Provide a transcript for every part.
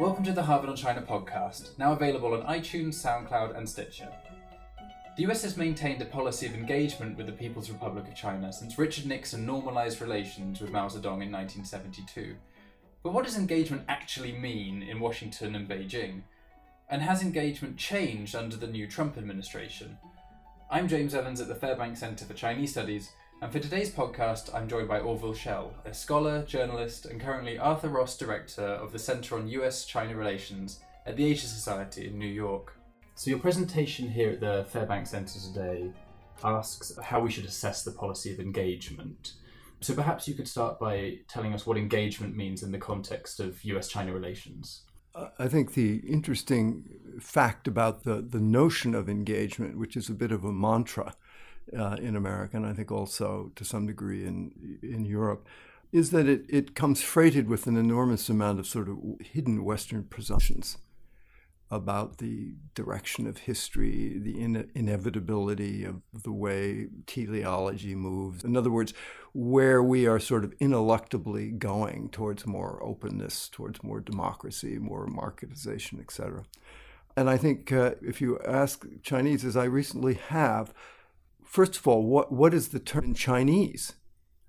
Welcome to the Harvard on China podcast, now available on iTunes, SoundCloud, and Stitcher. The US has maintained a policy of engagement with the People's Republic of China since Richard Nixon normalized relations with Mao Zedong in 1972. But what does engagement actually mean in Washington and Beijing? And has engagement changed under the new Trump administration? I'm James Evans at the Fairbank Center for Chinese Studies, and for today's podcast, I'm joined by Orville Schell, a scholar, journalist, and currently Arthur Ross Director of the Center on US China Relations at the Asia Society in New York. So, your presentation here at the Fairbanks Center today asks how we should assess the policy of engagement. So, perhaps you could start by telling us what engagement means in the context of US China relations. I think the interesting fact about the, the notion of engagement, which is a bit of a mantra, uh, in America, and I think also to some degree in in Europe, is that it, it comes freighted with an enormous amount of sort of hidden Western presumptions about the direction of history, the in- inevitability of the way teleology moves. In other words, where we are sort of ineluctably going towards more openness, towards more democracy, more marketization, etc. And I think uh, if you ask Chinese, as I recently have, first of all, what, what is the term in Chinese?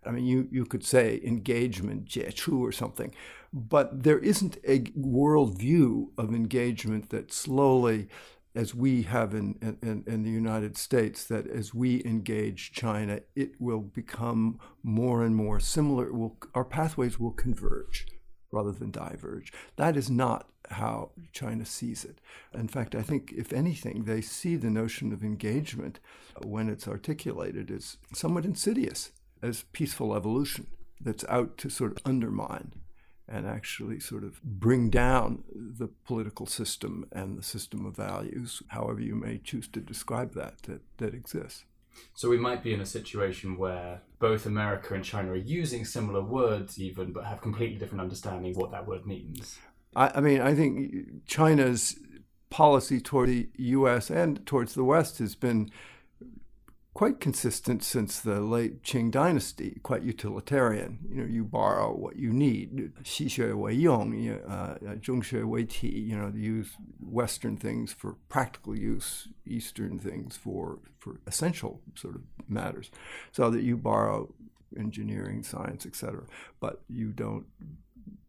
I mean, you, you could say engagement, jiechu or something, but there isn't a worldview of engagement that slowly, as we have in, in, in the United States, that as we engage China, it will become more and more similar. Will, our pathways will converge rather than diverge. That is not how China sees it. In fact, I think, if anything, they see the notion of engagement when it's articulated as somewhat insidious, as peaceful evolution that's out to sort of undermine and actually sort of bring down the political system and the system of values, however you may choose to describe that, that, that exists. So we might be in a situation where both America and China are using similar words, even, but have completely different understandings of what that word means. I, I mean, I think China's policy toward the U.S. and towards the West has been quite consistent since the late Qing dynasty, quite utilitarian. You know, you borrow what you need. Xi xue wei yong, zhong xue wei ti, you know, uh, uh, use Western things for practical use, Eastern things for, for essential sort of matters. So that you borrow engineering, science, etc., but you don't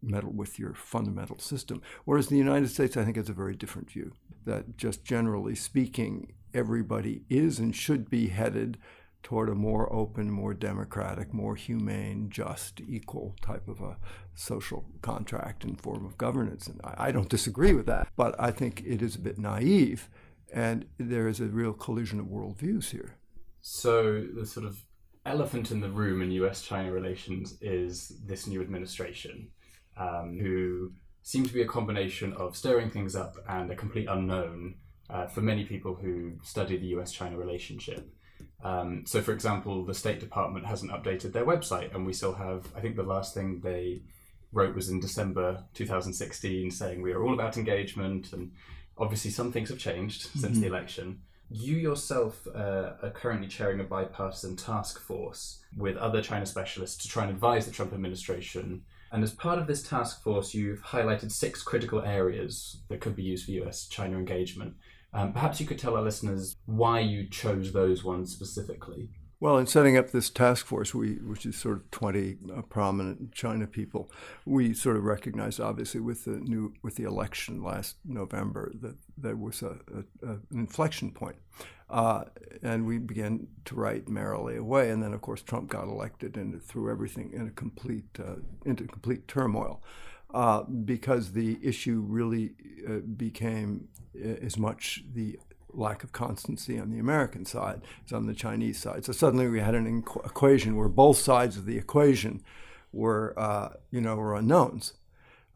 meddle with your fundamental system. Whereas the United States, I think, has a very different view that just generally speaking, everybody is and should be headed toward a more open, more democratic, more humane, just, equal type of a social contract and form of governance. And I, I don't disagree with that, but I think it is a bit naive, and there is a real collision of worldviews here. So the sort of elephant in the room in U.S.-China relations is this new administration, um, who seem to be a combination of stirring things up and a complete unknown uh, for many people who study the US China relationship. Um, so, for example, the State Department hasn't updated their website, and we still have, I think the last thing they wrote was in December 2016 saying we are all about engagement, and obviously some things have changed mm-hmm. since the election. You yourself uh, are currently chairing a bipartisan task force with other China specialists to try and advise the Trump administration. And as part of this task force, you've highlighted six critical areas that could be used for US China engagement. Um, perhaps you could tell our listeners why you chose those ones specifically. Well, in setting up this task force, we, which is sort of 20 uh, prominent China people, we sort of recognized, obviously, with the new with the election last November, that there was a, a, a an inflection point, uh, and we began to write merrily away. And then, of course, Trump got elected and threw everything in a complete uh, into complete turmoil uh, because the issue really uh, became uh, as much the lack of constancy on the American side as on the Chinese side. So suddenly we had an equ- equation where both sides of the equation were, uh, you know, were unknowns.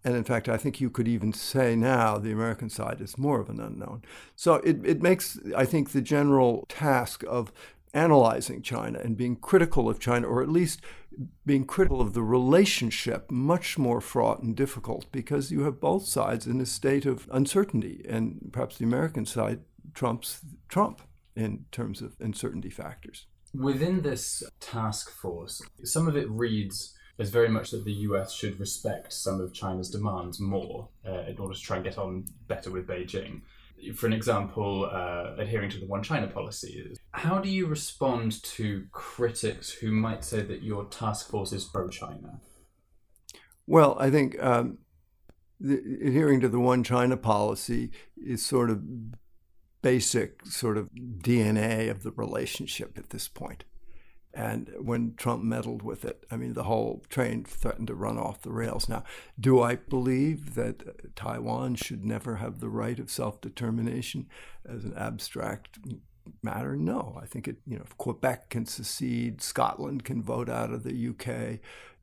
And in fact, I think you could even say now the American side is more of an unknown. So it, it makes, I think, the general task of analyzing China and being critical of China, or at least being critical of the relationship, much more fraught and difficult because you have both sides in a state of uncertainty. And perhaps the American side trumps Trump in terms of uncertainty factors. Within this task force, some of it reads as very much that the US should respect some of China's demands more uh, in order to try and get on better with Beijing. For an example, uh, adhering to the one China policy. How do you respond to critics who might say that your task force is pro China? Well, I think um, the, adhering to the one China policy is sort of basic sort of DNA of the relationship at this point. And when Trump meddled with it, I mean, the whole train threatened to run off the rails. Now, do I believe that Taiwan should never have the right of self determination as an abstract matter? No. I think it, you know, if Quebec can secede, Scotland can vote out of the UK,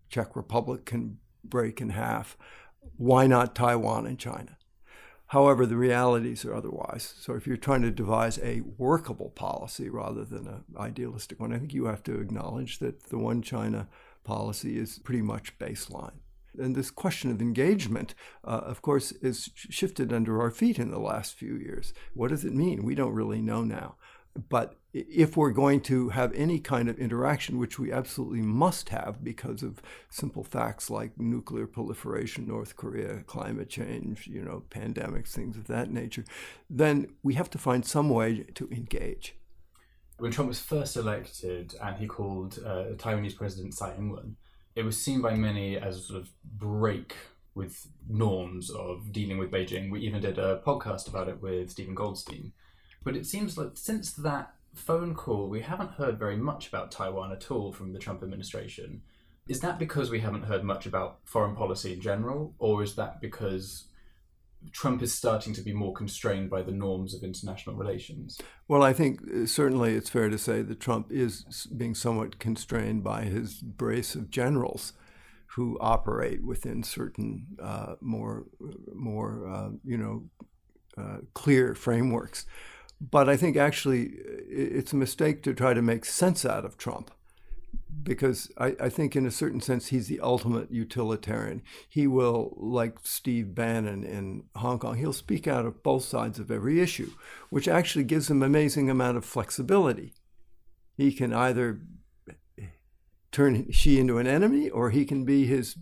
Czech Republic can break in half. Why not Taiwan and China? However, the realities are otherwise. So if you're trying to devise a workable policy rather than an idealistic one, I think you have to acknowledge that the one China policy is pretty much baseline. And this question of engagement, uh, of course, is shifted under our feet in the last few years. What does it mean? We don't really know now. But if we're going to have any kind of interaction, which we absolutely must have because of simple facts like nuclear proliferation, North Korea, climate change, you know, pandemics, things of that nature, then we have to find some way to engage. When Trump was first elected and he called uh, Taiwanese President Tsai Ing-wen, it was seen by many as a sort of break with norms of dealing with Beijing. We even did a podcast about it with Stephen Goldstein but it seems like since that phone call, we haven't heard very much about Taiwan at all from the Trump administration. Is that because we haven't heard much about foreign policy in general, or is that because Trump is starting to be more constrained by the norms of international relations? Well, I think uh, certainly it's fair to say that Trump is being somewhat constrained by his brace of generals who operate within certain uh, more, more uh, you know, uh, clear frameworks. But I think actually it's a mistake to try to make sense out of Trump because I, I, think, in a certain sense, he's the ultimate utilitarian. He will, like Steve Bannon in Hong Kong, he'll speak out of both sides of every issue, which actually gives him an amazing amount of flexibility. He can either turn Xi into an enemy, or he can be his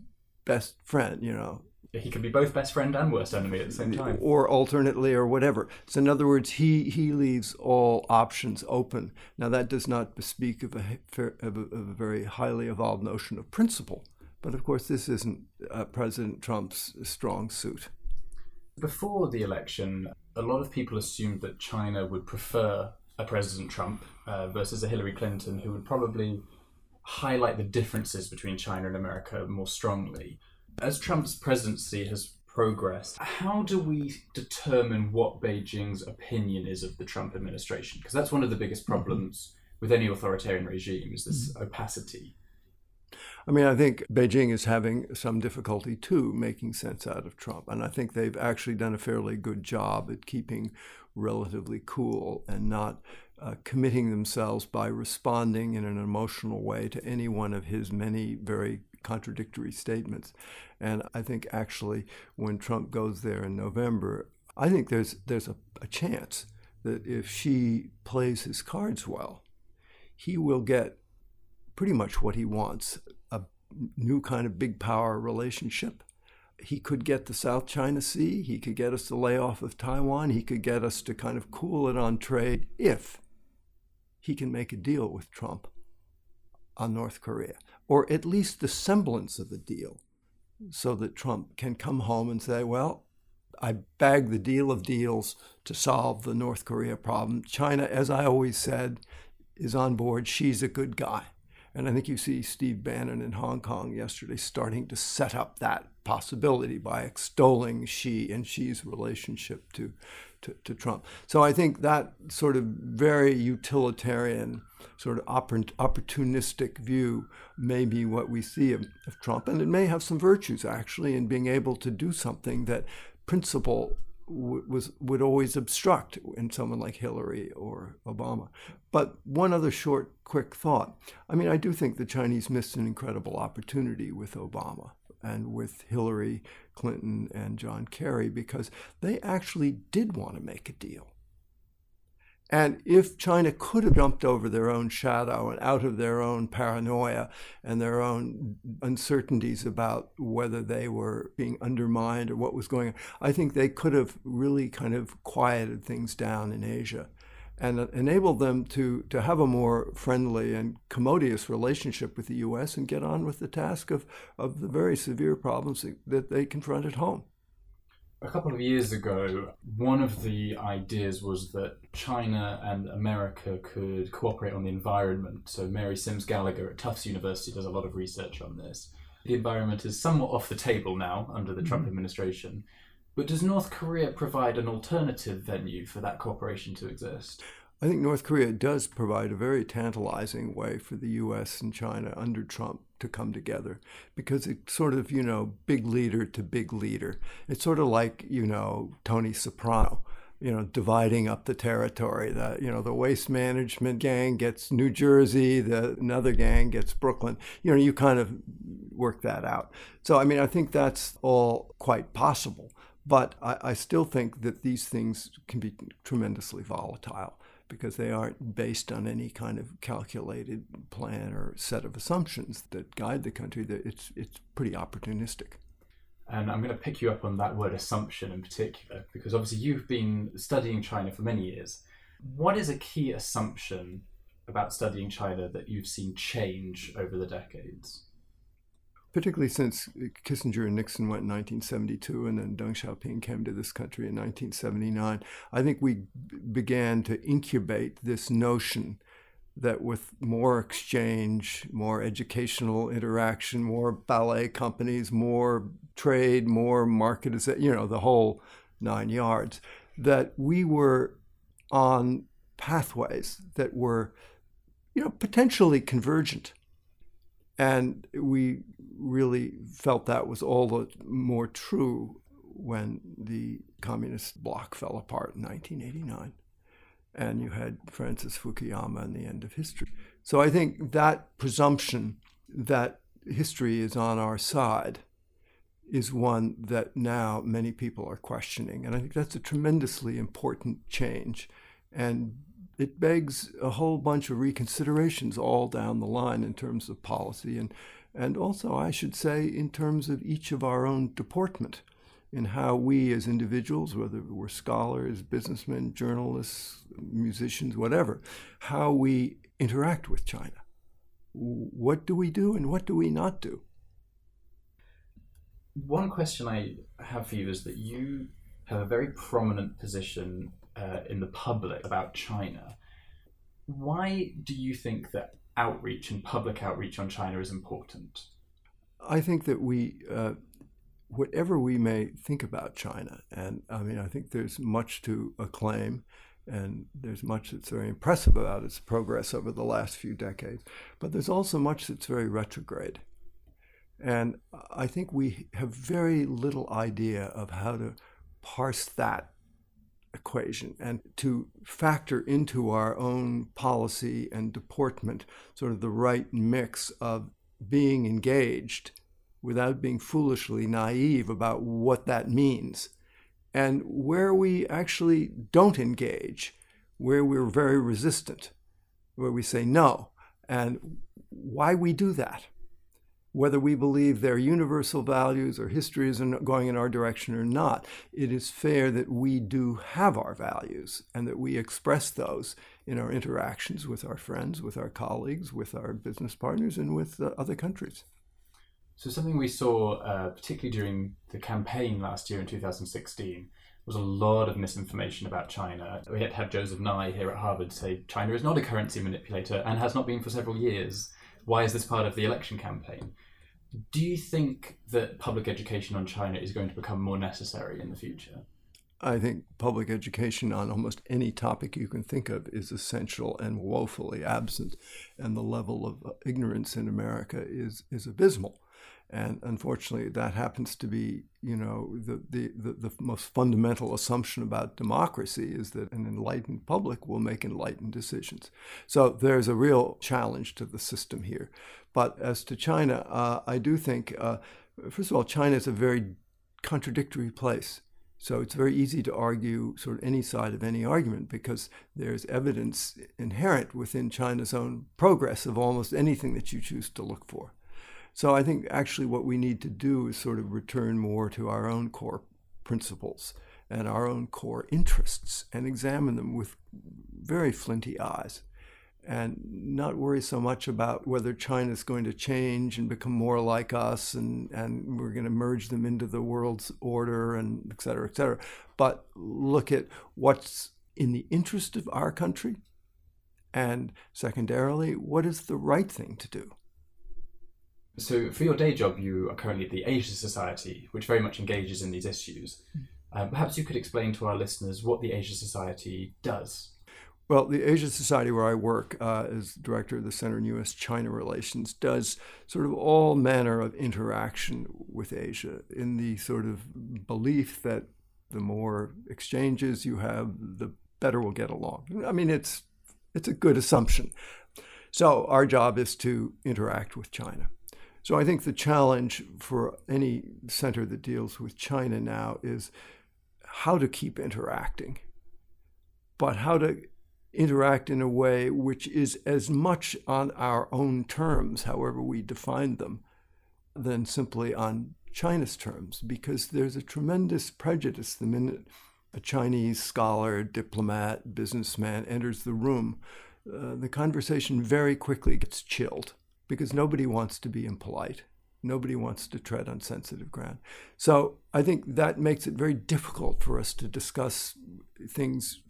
best friend. You know, he can be both best friend and worst enemy at the same time. Or alternately, or whatever. So, in other words, he, he leaves all options open. Now, that does not bespeak of a, of a, of a very highly evolved notion of principle. But of course, this isn't uh, President Trump's strong suit. Before the election, a lot of people assumed that China would prefer a President Trump uh, versus a Hillary Clinton, who would probably highlight the differences between China and America more strongly. As Trump's presidency has progressed, how do we determine what Beijing's opinion is of the Trump administration? Because that's one of the biggest problems with any authoritarian regime is this mm-hmm. opacity. I mean, I think Beijing is having some difficulty too making sense out of Trump. And I think they've actually done a fairly good job at keeping relatively cool and not uh, committing themselves by responding in an emotional way to any one of his many very contradictory statements. And I think actually, when Trump goes there in November, I think there's there's a, a chance that if Xi plays his cards well, he will get pretty much what he wants a new kind of big power relationship. He could get the South China Sea. He could get us to lay off of Taiwan. He could get us to kind of cool it on trade if he can make a deal with Trump on North Korea or at least the semblance of a deal, so that Trump can come home and say, well, I bagged the deal of deals to solve the North Korea problem. China, as I always said, is on board. Xi's a good guy. And I think you see Steve Bannon in Hong Kong yesterday starting to set up that possibility by extolling Xi and Xi's relationship to, to, to Trump. So I think that sort of very utilitarian, sort of opportunistic view may be what we see of, of Trump. And it may have some virtues, actually, in being able to do something that principle was would always obstruct in someone like Hillary or Obama. But one other short, quick thought. I mean, I do think the Chinese missed an incredible opportunity with Obama and with Hillary Clinton and John Kerry because they actually did want to make a deal. And if China could have jumped over their own shadow and out of their own paranoia and their own uncertainties about whether they were being undermined or what was going on, I think they could have really kind of quieted things down in Asia and enabled them to, to have a more friendly and commodious relationship with the U.S. and get on with the task of, of the very severe problems that they confront at home a couple of years ago, one of the ideas was that China and America could cooperate on the environment. So, Mary Sims Gallagher at Tufts University does a lot of research on this. The environment is somewhat off the table now under the Trump mm-hmm. administration. But does North Korea provide an alternative venue for that cooperation to exist? I think North Korea does provide a very tantalizing way for the U.S. and China under Trump to come together because it's sort of, you know, big leader to big leader. It's sort of like, you know, Tony Soprano, you know, dividing up the territory. The, you know, the waste management gang gets New Jersey, the another gang gets Brooklyn. You know, you kind of work that out. So, I mean, I think that's all quite possible. But I, I still think that these things can be tremendously volatile because they aren't based on any kind of calculated plan or set of assumptions that guide the country. That it's it's pretty opportunistic. And I'm going to pick you up on that word assumption in particular, because obviously you've been studying China for many years. What is a key assumption about studying China that you've seen change over the decades? Particularly since Kissinger and Nixon went in 1972 and then Deng Xiaoping came to this country in 1979, I think we began to incubate this notion that with more exchange, more educational interaction, more ballet companies, more trade, more market, you know, the whole nine yards, that we were on pathways that were, you know, potentially convergent. And we really felt that was all the more true when the communist bloc fell apart in 1989 and you had Francis Fukuyama and the end of history. So I think that presumption that history is on our side is one that now many people are questioning. And I think that's a tremendously important change. And it begs a whole bunch of reconsiderations all down the line in terms of policy and and also, I should say, in terms of each of our own deportment, in how we as individuals, whether we're scholars, businessmen, journalists, musicians, whatever, how we interact with China. What do we do and what do we not do? One question I have for you is that you have a very prominent position uh, in the public about China. Why do you think that outreach and public outreach on China is important? I think that we, uh, whatever we may think about China, and I mean, I think there's much to acclaim, and there's much that's very impressive about its progress over the last few decades, but there's also much that's very retrograde. And I think we have very little idea of how to parse that equation and to factor into our own policy and deportment sort of the right mix of being engaged without being foolishly naive about what that means. And where we actually don't engage, where we're very resistant, where we say no, and why we do that whether we believe they're universal values or history is going in our direction or not, it is fair that we do have our values and that we express those in our interactions with our friends, with our colleagues, with our business partners, and with uh, other countries. So, something we saw, uh, particularly during the campaign last year in 2016, was a lot of misinformation about China. We had to have Joseph Nye here at Harvard say China is not a currency manipulator and has not been for several years why is this part of the election campaign? Do you think that public education on China is going to become more necessary in the future? I think public education on almost any topic you can think of is essential and woefully absent, and the level of ignorance in America is is abysmal. And unfortunately, that happens to be, you know, the, the, the, the, most fundamental assumption about democracy is that an enlightened public will make enlightened decisions. So there's a real challenge to the system here. But as to China, uh, I do think, uh, first of all, China is a very contradictory place. So it's very easy to argue sort of any side of any argument because there's evidence inherent within China's own progress of almost anything that you choose to look for. So I think actually what we need to do is sort of return more to our own core principles and our own core interests and examine them with very flinty eyes and not worry so much about whether China's going to change and become more like us and, and we're going to merge them into the world's order and et cetera, et cetera. But look at what's in the interest of our country and secondarily, what is the right thing to do? So, for your day job, you are currently at the Asia Society, which very much engages in these issues. Um, perhaps you could explain to our listeners what the Asia Society does. Well, the Asia Society, where I work uh, as director of the Center in U.S. China Relations, does sort of all manner of interaction with Asia in the sort of belief that the more exchanges you have, the better we'll get along. I mean, it's it's a good assumption. So our job is to interact with China. So I think the challenge for any center that deals with China now is how to keep interacting, but how to interact in a way which is as much on our own terms, however we define them, than simply on China's terms, because there's a tremendous prejudice the minute a Chinese scholar, diplomat, businessman enters the room. Uh, the conversation very quickly gets chilled because nobody wants to be impolite. Nobody wants to tread on sensitive ground. So I think that makes it very difficult for us to discuss things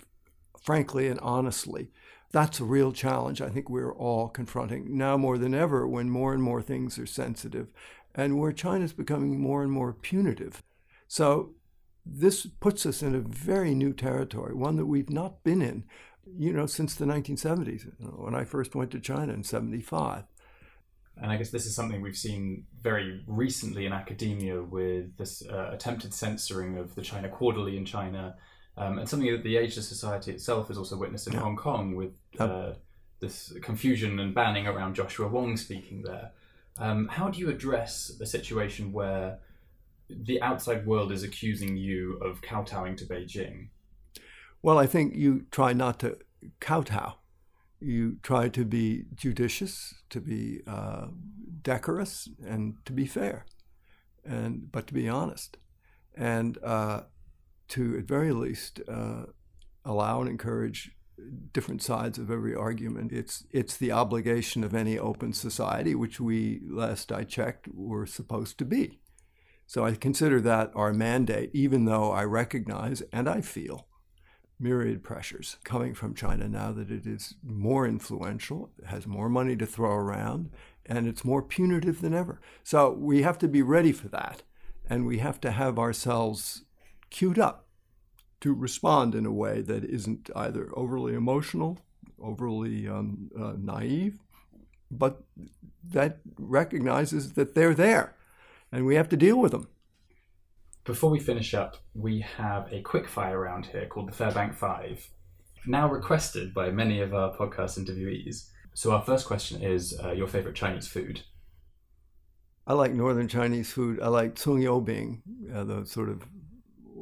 frankly and honestly. That's a real challenge I think we're all confronting now more than ever when more and more things are sensitive and where China's becoming more and more punitive. So this puts us in a very new territory, one that we've not been in, you know, since the 1970s, when I first went to China in 75. And I guess this is something we've seen very recently in academia with this uh, attempted censoring of the China Quarterly in China um, and something that the Asia Society itself has also witnessed in yeah. Hong Kong with uh, this confusion and banning around Joshua Wong speaking there. Um, how do you address a situation where the outside world is accusing you of kowtowing to Beijing? Well, I think you try not to kowtow. You try to be judicious, to be uh, decorous, and to be fair, and but to be honest. And uh, to, at very least, uh, allow and encourage different sides of every argument. It's it's the obligation of any open society, which we, last I checked, were supposed to be. So I consider that our mandate, even though I recognize and I feel myriad pressures coming from China now that it is more influential, has more money to throw around, and it's more punitive than ever. So we have to be ready for that, and we have to have ourselves queued up to respond in a way that isn't either overly emotional, overly um, uh, naive, but that recognizes that they're there and we have to deal with them. Before we finish up, we have a quick fire round here called the Fairbank Five, now requested by many of our podcast interviewees. So, our first question is uh, your favorite Chinese food? I like northern Chinese food. I like tsung yao bing, uh, sort of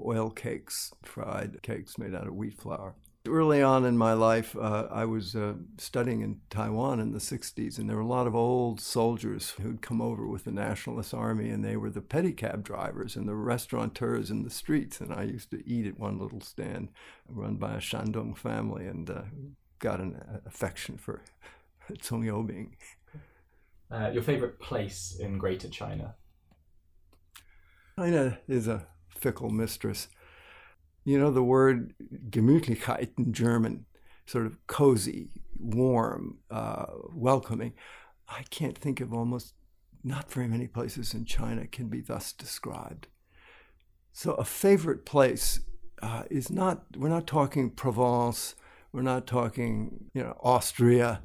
oil cakes, fried cakes made out of wheat flour. Early on in my life, uh, I was uh, studying in Taiwan in the 60s, and there were a lot of old soldiers who'd come over with the Nationalist Army, and they were the pedicab drivers and the restaurateurs in the streets. And I used to eat at one little stand run by a Shandong family and uh, got an affection for Tsung Yao Bing. Uh, your favorite place in Greater China? China is a fickle mistress. You know the word Gemütlichkeit in German, sort of cozy, warm, uh, welcoming. I can't think of almost not very many places in China can be thus described. So a favorite place uh, is not. We're not talking Provence. We're not talking you know Austria.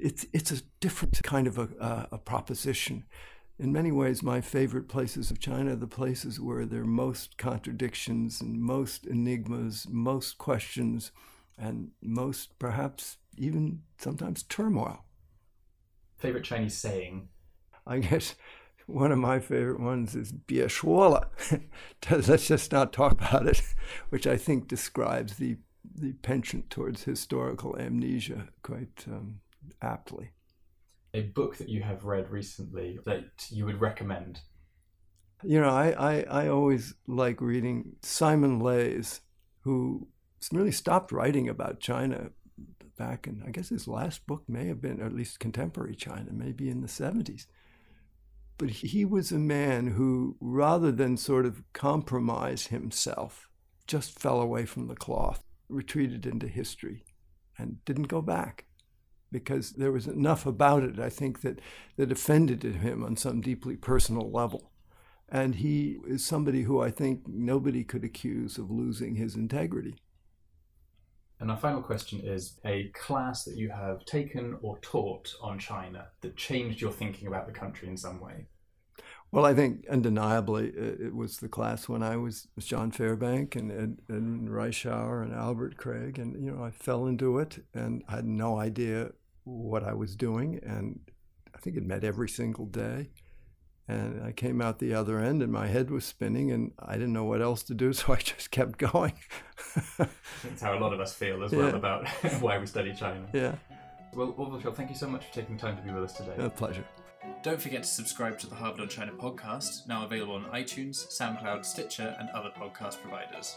It's it's a different kind of a, uh, a proposition in many ways, my favorite places of China are the places where there are most contradictions and most enigmas, most questions, and most, perhaps, even sometimes turmoil. Favorite Chinese saying? I guess one of my favorite ones is bie shuo le. Let's just not talk about it, which I think describes the, the penchant towards historical amnesia quite um, aptly. A book that you have read recently that you would recommend? You know, I, I, I always like reading Simon Leys, who really stopped writing about China back in, I guess his last book may have been, or at least contemporary China, maybe in the 70s. But he was a man who, rather than sort of compromise himself, just fell away from the cloth, retreated into history, and didn't go back because there was enough about it, I think, that, that offended him on some deeply personal level. And he is somebody who I think nobody could accuse of losing his integrity. And our final question is a class that you have taken or taught on China that changed your thinking about the country in some way. Well, I think undeniably uh, it was the class when I was with John Fairbank and Ed, Edmund Reischauer and Albert Craig, and you know I fell into it and I had no idea what I was doing, and I think it met every single day. And I came out the other end and my head was spinning and I didn't know what else to do, so I just kept going. That's how a lot of us feel as well about why we study China. Yeah. Well, Orville thank you so much for taking time to be with us today. A pleasure. Don't forget to subscribe to the Harvard on China podcast, now available on iTunes, SoundCloud, Stitcher, and other podcast providers.